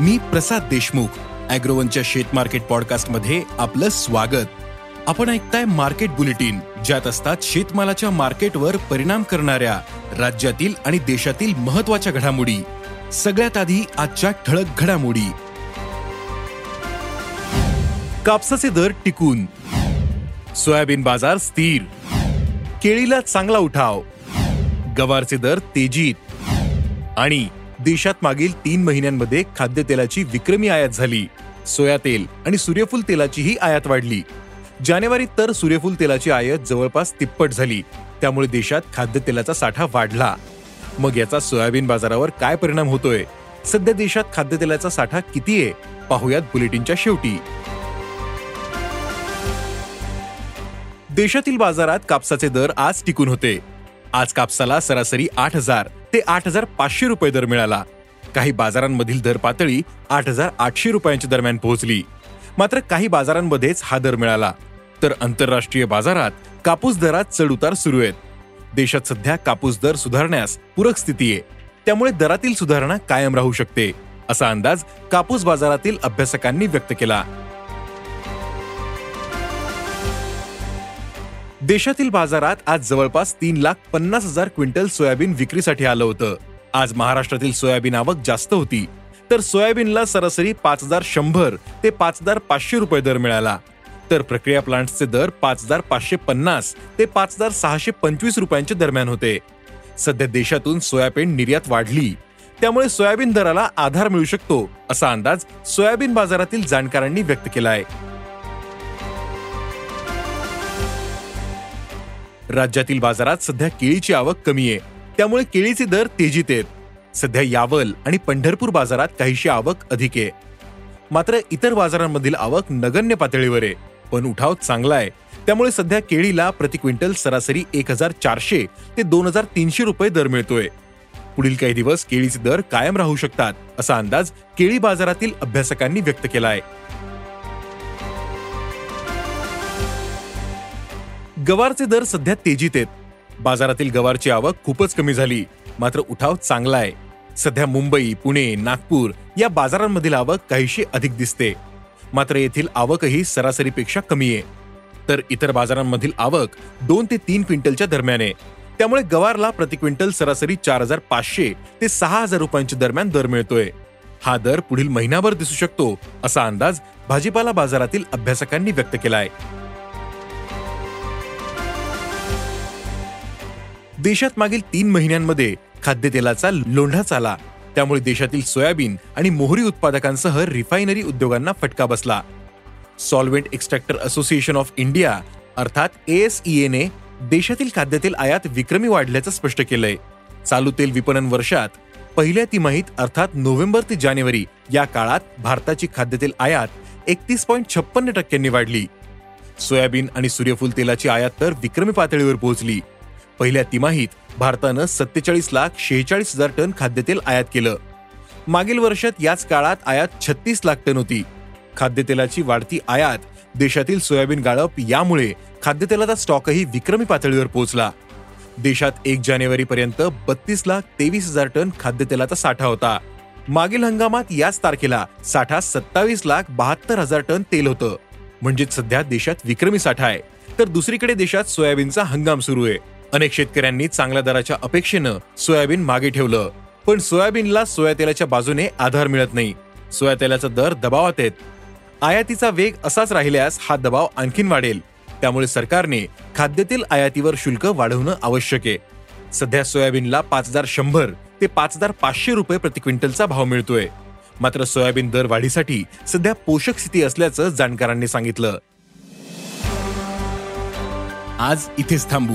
मी प्रसाद देशमुख अॅग्रोवनच्या शेत मार्केट पॉडकास्टमध्ये आपलं स्वागत. आपण ऐकताय मार्केट बुलेटिन ज्यात असतात शेतमालाच्या मार्केटवर परिणाम करणाऱ्या राज्यातील आणि देशातील महत्त्वाच्या घडामोडी. सगळ्यात आधी आजच्या ठळक घडामोडी. कापसाचे दर टिकून. सोयाबीन बाजार स्थिर. केळीला चांगला उठाव. गवारचे दर तेजीत. आणि देशात मागील तीन महिन्यांमध्ये खाद्यतेलाची विक्रमी आयात झाली. सोया तेल आणि सूर्यफूल तेलाचीही आयात वाढली. जानेवारीत तर सूर्यफूल तेलाची आयात जवळपास तिप्पट झाली. त्यामुळे देशात खाद्यतेलाचा साठा वाढला. मग याचा सोयाबीन बाजारावर काय परिणाम होतोय? सध्या देशात खाद्यतेलाचा साठा किती आहे? पाहुयात बुलेटिनच्या शेवटी. देशातील बाजारात कापसाचे दर आज टिकून होते. आज कापसाला सरासरी आठ हजार. ते आठ हजार पाचशे रुपये दर मिळाला. काही बाजारांमधील दर पातळी आठ हजार आठशे रुपयांच्या दरम्यान पोहोचली. मात्र काही बाजारांमध्येच हा दर मिळाला. तर आंतरराष्ट्रीय बाजारात कापूस दरात चढउतार सुरू आहेत. देशात सध्या कापूस दर सुधारण्यास पूरक स्थिती आहे. त्यामुळे दरातील सुधारणा कायम राहू शकते असा अंदाज कापूस बाजारातील अभ्यासकांनी व्यक्त केला. देशातील बाजारात आज जवळपास तीन लाख पन्नास हजार क्विंटल सोयाबीन विक्रीसाठी आलं होतं. आज महाराष्ट्रातील सोयाबीन आवक जास्त होती. तर सोयाबीनला सरासरी पाच हजार शंभर ते पाच हजार पाचशे रुपये दर मिळाला. तर प्रक्रिया प्लांट्सचे दर पाच हजार पाचशे पन्नास ते पाच हजार सहाशे पंचवीस रुपयांच्या दरम्यान होते. सध्या देशातून सोयाबीन निर्यात वाढली. त्यामुळे सोयाबीन दराला आधार मिळू शकतो असा अंदाज सोयाबीन बाजारातील जाणकारांनी व्यक्त केला आहे राज्यातील बाजारात सध्या केळीची आवक कमी आहे. त्यामुळे केळीचे दर तेजीत आहेत. सध्या यावल आणि पंढरपूर बाजारात काहीशी आवक अधिक आहे. मात्र इतर बाजारांमधील आवक नगण्य पातळीवर आहे. पण उठाव चांगला आहे. त्यामुळे सध्या केळीला प्रति क्विंटल सरासरी एक हजार चारशे ते दोन हजार तीनशे रुपये दर मिळतोय. पुढील काही दिवस केळीचे दर कायम राहू शकतात असा अंदाज केळी बाजारातील अभ्यासकांनी व्यक्त केला आहे. गवारचे दर सध्या तेजीत आहेत. बाजारातील गवारची आवक खूपच कमी झाली. मात्र उठाव चांगला आहे. सध्या मुंबई पुणे नागपूर या बाजारांमधील आवक काहीशी अधिक दिसते. मात्र येथील आवकही सरासरीपेक्षा कमी आहे. तर इतर बाजारांमधील आवक दोन ते तीन क्विंटलच्या दरम्यान आहे. त्यामुळे गवारला प्रति क्विंटल सरासरी चार हजार पाचशे ते सहा हजार रुपयांच्या दरम्यान दर मिळतोय. हा दर पुढील महिनाभर दिसू शकतो असा अंदाज भाजीपाला बाजारातील अभ्यासकांनी व्यक्त केला आहे देशात मागील तीन महिन्यांमध्ये खाद्यतेलाचा लोंढाच आला त्यामुळे देशातील सोयाबीन आणि मोहरी उत्पादकांसह रिफायनरी उद्योगांना फटका बसला. Solvent extractor association of India अर्थात एएसईएने देशातील खाद्यतेल आयात विक्रमी वाढल्याचं स्पष्ट केलंय. चालू तेल विपणन वर्षात पहिल्या तिमाहीत अर्थात नोव्हेंबर ते जानेवारी या काळात भारताची खाद्यतेल आयात एकतीस पॉईंट छप्पन्न टक्क्यांनी वाढली. सोयाबीन आणि सूर्यफूल तेलाची आयात तर विक्रमी पातळीवर पोहोचली. पहिल्या तिमाहीत भारतानं सत्तेचाळीस लाख शेहेचाळीस हजार टन खाद्यतेल आयात केलं. मागील वर्षात याच काळात आयात छत्तीस लाख टन होती. खाद्यतेलाची वाढती आयात देशातील सोयाबीन गाळप यामुळे खाद्यतेलाचा स्टॉकही विक्रमी पातळीवर पोहोचला. देशात एक जानेवारी पर्यंत बत्तीस लाख तेवीस हजार टन खाद्यतेलाचा साठा होता. मागील हंगामात याच तारखेला साठा सत्तावीस लाख बहात्तर हजार टन तेल होतं. म्हणजेच सध्या देशात विक्रमी साठा आहे. तर दुसरीकडे देशात सोयाबीनचा हंगाम सुरू आहे. अनेक शेतकऱ्यांनी चांगल्या दराच्या अपेक्षेनं सोयाबीन मागे ठेवलं. पण सोयाबीनला सोया तेलाच्या बाजूने आधार मिळत नाही. सोया तेलाचा दर दबावात आहेत आयातीचा वेग असाच राहिल्यास हा दबाव आणखीन वाढेल. त्यामुळे सरकारने खाद्यतेल आयातीवर शुल्क वाढवणं आवश्यक आहे. सध्या सोयाबीनला पाच हजार शंभर ते पाच हजार पाचशे रुपये प्रति क्विंटलचा भाव मिळतोय. मात्र सोयाबीन दर वाढीसाठी सध्या पोषक स्थिती असल्याचं जाणकारांनी सांगितलं. आज इथेच थांबू.